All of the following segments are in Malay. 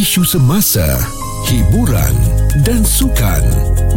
isu semasa, hiburan dan sukan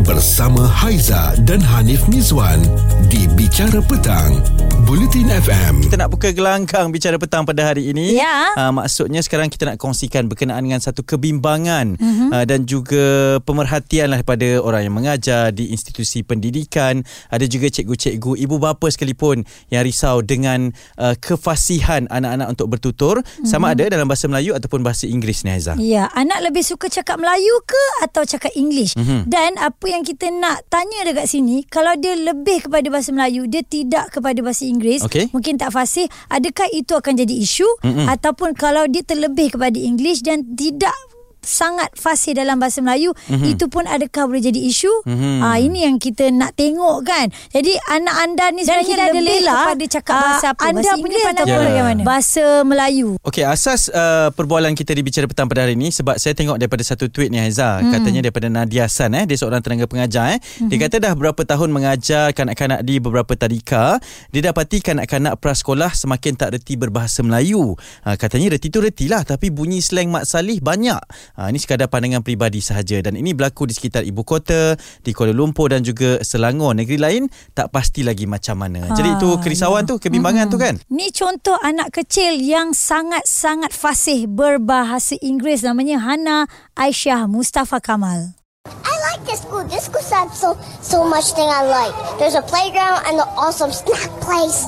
bersama Haiza dan Hanif Mizwan di Bicara Petang, Bulletin FM. Kita nak buka gelanggang bicara petang pada hari ini. Ya. Uh, maksudnya sekarang kita nak kongsikan berkenaan dengan satu kebimbangan mm-hmm. uh, dan juga pemerhatian lah kepada orang yang mengajar di institusi pendidikan. Ada juga cikgu-cikgu, ibu bapa sekalipun yang risau dengan uh, kefasihan anak-anak untuk bertutur. Mm-hmm. Sama ada dalam bahasa Melayu ataupun bahasa Inggeris ni Haizah. Ya, anak lebih suka cakap Melayu ke atau cakap English? Mhm. Dan apa yang kita nak tanya dekat sini, kalau dia lebih kepada bahasa Melayu, dia tidak kepada bahasa Inggeris, Okey. mungkin tak fasih, adakah itu akan jadi isu Mm-mm. ataupun kalau dia terlebih kepada English dan tidak sangat fasih dalam bahasa Melayu mm-hmm. itu pun adakah boleh jadi isu Mhm. ah ini yang kita nak tengok kan jadi anak anda ni Dan sebenarnya lebih Lela, kepada cakap ah, bahasa apa anda bahasa punya pandangan ataupun bagaimana? bahasa Melayu Okey, asas uh, perbualan kita di Bicara Petang pada hari ini sebab saya tengok daripada satu tweet ni Haiza, hmm. katanya daripada Nadia San eh, dia seorang tenaga pengajar eh. Hmm. Dia kata dah berapa tahun mengajar kanak-kanak di beberapa tadika, dia dapati kanak-kanak prasekolah semakin tak reti berbahasa Melayu. Ha, katanya reti tu reti lah tapi bunyi slang mak salih banyak. Ha, ini sekadar pandangan peribadi sahaja dan ini berlaku di sekitar ibu kota, di Kuala Lumpur dan juga Selangor. Negeri lain tak pasti lagi macam mana. Ha, Jadi itu kerisauan tu, kebimbangan tu kan? Ni contoh anak kecil yang sangat-sangat fasih berbahasa Inggeris namanya Hana Aisyah Mustafa Kamal. I like this school. This school has so so much thing I like. There's a playground and an awesome snack place,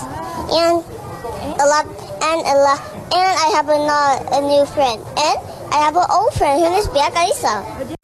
and a lot and a lot. And I have a, a new friend, and I have an old friend. Her name is Bia Kalisa.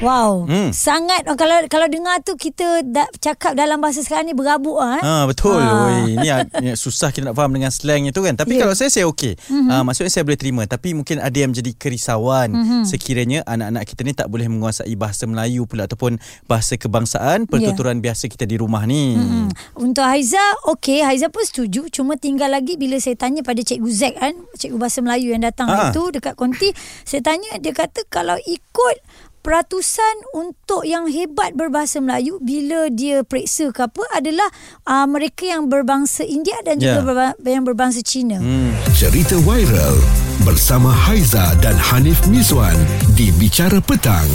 Wow, Hmm. sangat oh, kalau kalau dengar tu kita da, cakap dalam bahasa sekarang ni berabuk ah. Eh? Ha betul. Ha. Ha. Ini ni susah kita nak faham dengan slang itu kan. Tapi Ya. kalau saya saya okey. Mm-hmm. Ha maksudnya saya boleh terima tapi mungkin ada yang menjadi kerisauan mm-hmm. sekiranya anak-anak kita ni tak boleh menguasai bahasa Melayu pula ataupun bahasa kebangsaan pertuturan biasa kita di rumah ni. Hmm. Untuk Haiza, okey, Haiza pun setuju. Cuma tinggal lagi bila saya tanya pada Cikgu Zack kan, Cikgu Bahasa Melayu yang datang Ha. hari tu dekat konti, saya tanya dia kata kalau ikut peratusan untuk yang hebat berbahasa Melayu bila dia periksa ke apa adalah uh, mereka yang berbangsa India dan juga Ya. berba- yang berbangsa Cina. Hmm. Cerita viral bersama Haiza dan Hanif Mizwan di Bicara Petang,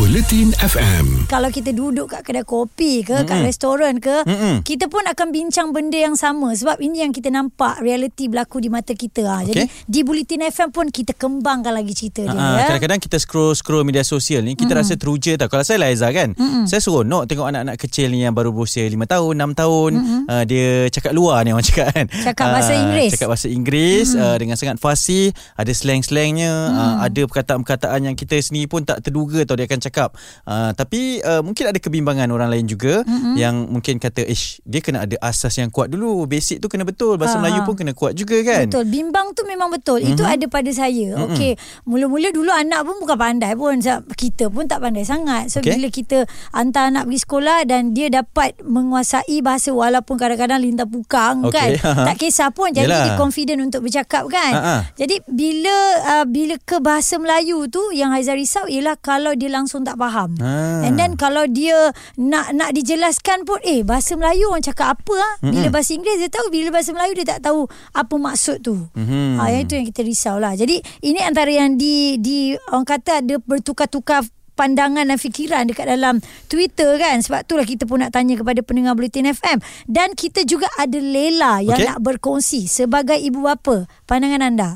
Bulletin FM. Kalau kita duduk kat kedai kopi ke, mm kat restoran ke, Mm-mm. kita pun akan bincang benda yang sama sebab ini yang kita nampak realiti berlaku di mata kita. Ha. Jadi Okey. di Bulletin FM pun kita kembangkan lagi cerita dia. Ha, ya. kadang-kadang kita scroll-scroll media sosial ni kita mm. rasa teruja tau. Kalau saya Laiza kan, mm saya seronok tengok anak-anak kecil ni yang baru berusia 5 tahun, 6 tahun, uh, dia cakap luar ni orang cakap kan. Cakap bahasa Ah, Inggeris. Cakap bahasa Inggeris mm uh, dengan sangat fasih, ada slang-slangnya, mm. uh, ada perkataan-perkataan yang kita sendiri pun tak terduga tau dia akan cakap. Uh, tapi uh, mungkin ada kebimbangan orang lain juga mm yang mungkin kata, "Ish, dia kena ada asas yang kuat dulu. Basic tu kena betul. Bahasa Ha, Melayu pun kena kuat juga kan." Betul. Bimbang tu memang betul. Mm-hmm. Itu ada pada saya. Mm-hmm. Okey. Mula-mula dulu anak pun bukan pandai pun. Kita pun tak pandai sangat. So okay. bila kita hantar anak pergi sekolah dan dia dapat menguasai bahasa walaupun kadang-kadang lintah pukang Okey. kan. tak kisah pun. Jadi Yelah. dia confident untuk bercakap kan. Ha, ha. Jadi bila uh, bila ke bahasa Melayu tu yang Haizal risau ialah kalau dia langsung tak faham. Ha. And then kalau dia nak nak dijelaskan pun eh bahasa Melayu orang cakap apa ah? Bila bahasa Inggeris dia tahu bila bahasa Melayu dia tak tahu apa maksud tu. Ha yang itu yang kita risau lah. Jadi ini antara yang di di orang kata ada bertukar-tukar pandangan dan fikiran dekat dalam Twitter kan sebab itulah kita pun nak tanya kepada pendengar Bulletin FM dan kita juga ada Lela yang Okey. nak berkongsi sebagai ibu bapa pandangan anda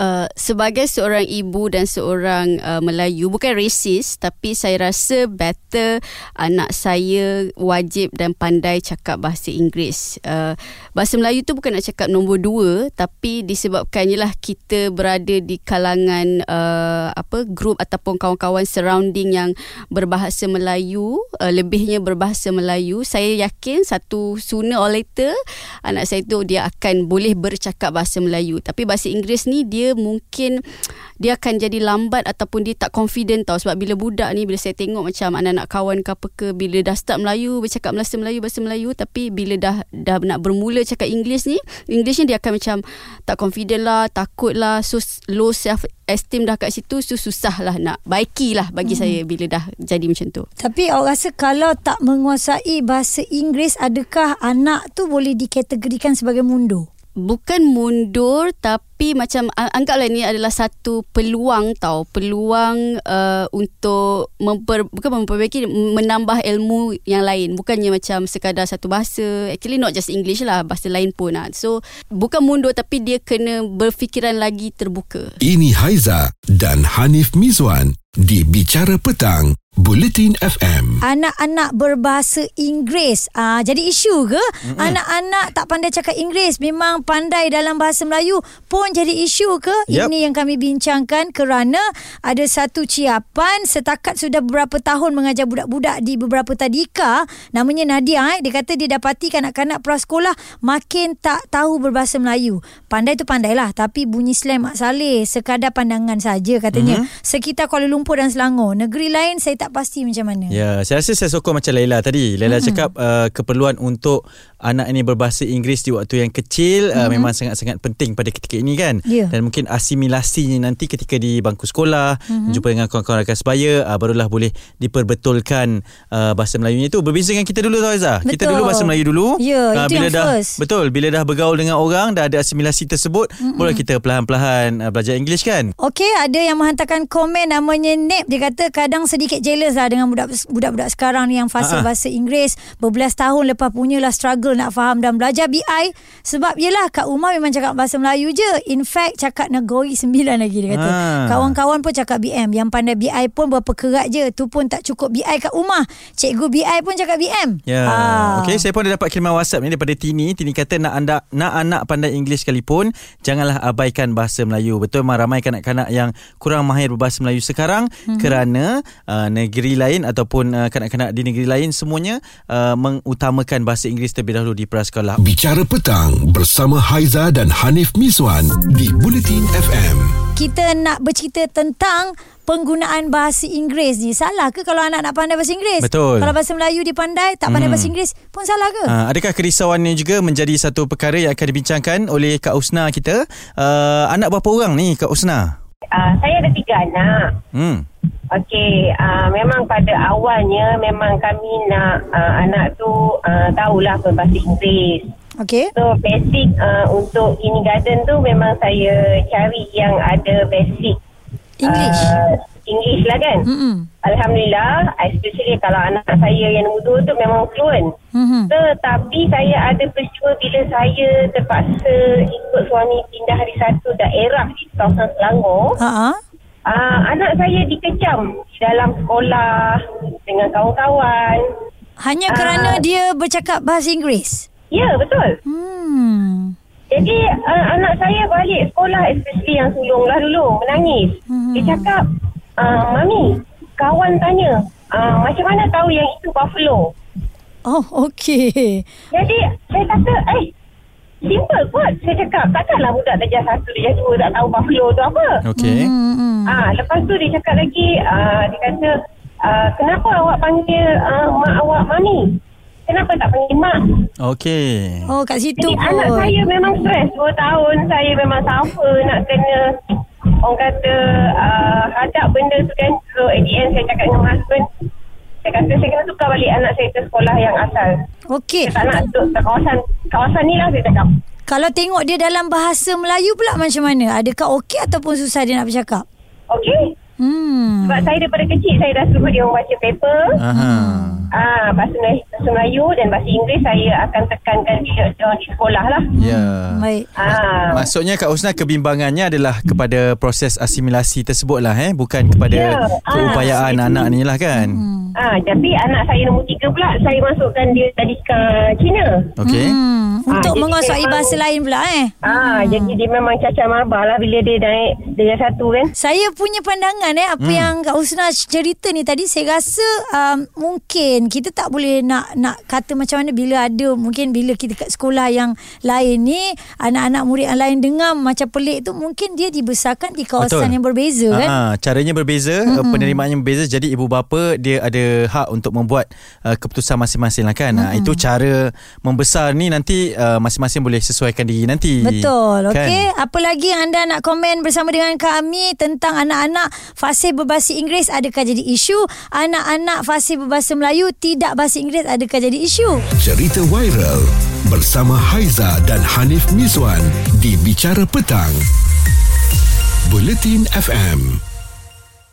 uh, sebagai seorang ibu dan seorang uh, Melayu bukan racist tapi saya rasa better anak saya wajib dan pandai cakap bahasa Inggeris. Uh, bahasa Melayu tu bukan nak cakap nombor dua tapi disebabkan ialah kita berada di kalangan uh, apa grup ataupun kawan-kawan surrounding yang berbahasa Melayu, uh, lebihnya berbahasa Melayu, saya yakin satu sooner or later anak saya tu dia akan boleh bercakap bahasa Melayu. Tapi bahasa Inggeris ni dia mungkin dia akan jadi lambat ataupun dia tak confident tau sebab bila budak ni bila saya tengok macam anak-anak kawan ke apa ke bila dah start Melayu bercakap bahasa Melayu bahasa Melayu tapi bila dah dah nak bermula cakap English ni English ni dia akan macam tak confident lah takut lah so low self esteem dah kat situ so susah lah nak baiki lah bagi hmm. saya bila dah jadi macam tu Tapi awak rasa kalau tak menguasai bahasa Inggeris adakah anak tu boleh dikategorikan sebagai mundur? Bukan mundur tapi macam anggaplah ini adalah satu peluang tau. Peluang uh, untuk memper, bukan memperbaiki menambah ilmu yang lain. Bukannya macam sekadar satu bahasa. Actually not just English lah bahasa lain pun lah. so bukan mundur tapi dia kena berfikiran lagi terbuka. Ini Haiza dan Hanif Mizwan di Bicara Petang, Bulletin FM. Anak-anak berbahasa Inggeris. Ah jadi isu ke? Mm-hmm. Anak-anak tak pandai cakap Inggeris memang pandai dalam bahasa Melayu pun jadi isu ke? Yap. Ini yang kami bincangkan kerana ada satu ciapan setakat sudah beberapa tahun mengajar budak-budak di beberapa tadika namanya Nadia eh dia kata dia dapati kanak-kanak prasekolah makin tak tahu berbahasa Melayu. Pandai tu pandailah tapi bunyi slang Mak Saleh sekadar pandangan saja katanya. Mm-hmm. Sekitar Kuala Lumpur dan Selangor. Negeri lain saya tak pasti macam mana. Ya, saya rasa saya sokong macam Laila tadi. Laila hmm. cakap uh, keperluan untuk anak ini berbahasa Inggeris di waktu yang kecil hmm. uh, memang sangat-sangat penting pada ketika ini kan. Ya. Dan mungkin asimilasinya nanti ketika di bangku sekolah, hmm. jumpa dengan kawan-kawan rakan sebaya, uh, barulah boleh diperbetulkan uh, bahasa Melayunya itu. Berbeza dengan kita dulu tau Aizah. Kita Betul. dulu bahasa Melayu dulu. Ya, Uh, itu bila yang dah first. betul, bila dah bergaul dengan orang, dah ada asimilasi tersebut, hmm. boleh kita perlahan-lahan uh, belajar English kan. Okey, ada yang menghantarkan komen namanya Nep. Dia kata kadang sedikit jealous lah dengan budak- budak-budak sekarang ni yang fasih Ha-ha. bahasa Inggeris. Berbelas tahun lepas punyalah struggle nak faham dan belajar BI. Sebab yelah kat rumah memang cakap bahasa Melayu je. In fact, cakap negori sembilan lagi dia kata. Ha. Kawan-kawan pun cakap BM. Yang pandai BI pun berapa kerat je. Tu pun tak cukup BI kat rumah. Cikgu BI pun cakap BM. Ya. Ah. Okey, saya pun ada dapat kiriman WhatsApp ni daripada Tini. Tini kata nak anda nak anak pandai English sekalipun, janganlah abaikan bahasa Melayu. Betul memang ramai kanak-kanak yang kurang mahir berbahasa Melayu sekarang mm-hmm. kerana uh, negeri lain ataupun uh, kanak-kanak di negeri lain semuanya uh, mengutamakan bahasa Inggeris terlebih dahulu di prasekolah. Bicara Petang bersama Haiza dan Hanif Mizwan di Bulletin FM. kita nak bercerita tentang penggunaan bahasa Inggeris ni. Salah ke kalau anak nak pandai bahasa Inggeris? Betul. Kalau bahasa Melayu dipandai, tak pandai Hmm. bahasa Inggeris pun salah ke? Uh, adakah kerisauan ini juga menjadi satu perkara yang akan dibincangkan oleh Kak Usna kita? Uh, anak berapa orang ni Kak Usna? Uh, saya ada tiga anak. Hmm. Okey, uh, memang pada awalnya memang kami nak uh, anak tu uh, tahulah berbahasa Inggeris. Okey. So basic uh, untuk kindergarten tu memang saya cari yang ada basic English. Uh, English lah kan. Mm-mm. Alhamdulillah, especially kalau anak saya yang nombor dua tu memang fluent. Mhm. Tetapi saya ada peristiwa bila saya terpaksa ikut suami pindah hari satu daerah di kawasan Selangor. Ha Uh, anak saya dikecam di dalam sekolah dengan kawan-kawan. Hanya kerana dia bercakap bahasa Inggeris. Ya, betul. Hmm. Jadi uh, anak saya balik sekolah especially yang sulung lah dulu menangis. Hmm. Dia cakap, uh, Mami, kawan tanya, uh, macam mana tahu yang itu buffalo? Oh, okey. Jadi saya kata, eh, simple kot. Saya cakap, takkanlah budak darjah satu, darjah dua tak tahu buffalo tu apa? Okey. Hmm. Ah, lepas tu dia cakap lagi, ah, dia kata, ah, kenapa awak panggil ah, mak awak mami? Kenapa tak panggil mak? Okey. Oh, kat situ Jadi pun. anak saya memang stres 2 tahun. Saya memang suffer nak kena orang kata uh, hadap benda tu kan. So at the end saya cakap dengan husband, saya kata saya kena tukar balik anak saya ke sekolah yang asal. Okey. Saya tak nak duduk ke kawasan kawasan ni lah saya cakap. Kalau tengok dia dalam bahasa Melayu pula macam mana? Adakah okey ataupun susah dia nak bercakap? Okey. Hmm. Sebab saya daripada kecil saya dah suruh dia orang baca paper. Aha. Ah, bahasa Melayu, bahasa Melayu dan bahasa Inggeris saya akan tekankan dia di sekolah lah. Ya. Baik. Ah, Maksudnya Kak Usna kebimbangannya adalah kepada proses asimilasi tersebut lah eh bukan kepada Ya, keupayaan ah, anak ni lah kan. Hmm. ah, tapi anak saya nombor tiga pula saya masukkan dia tadika Cina. Okey. Hmm. Untuk Ah, jadi menguasai memang- bahasa lain pula eh. Ah, jadi dia memang cacat mabah lah bila dia naik dia satu kan. Saya punya pandangan eh apa hmm. yang Kak Husna cerita ni tadi saya rasa um, mungkin kita tak boleh nak nak kata macam mana bila ada mungkin bila kita kat sekolah yang lain ni anak-anak murid yang lain dengar macam pelik tu mungkin dia dibesarkan di kawasan Betul. yang berbeza kan. Ah, caranya berbeza, mm penerimaannya berbeza. Jadi ibu bapa dia ada hak untuk membuat uh, keputusan masing-masing lah kan. Mm-hmm. itu cara membesar ni nanti uh, masing-masing boleh sesuaikan diri nanti. Betul. Kan? Okey, apa lagi yang anda nak komen bersama dengan kami tentang anak-anak fasih berbahasa Inggeris adakah jadi isu? Anak-anak fasih berbahasa Melayu tidak bahasa Inggeris adakah jadi isu? Cerita viral bersama Haiza dan Hanif Mizwan di Bicara Petang. Buletin FM.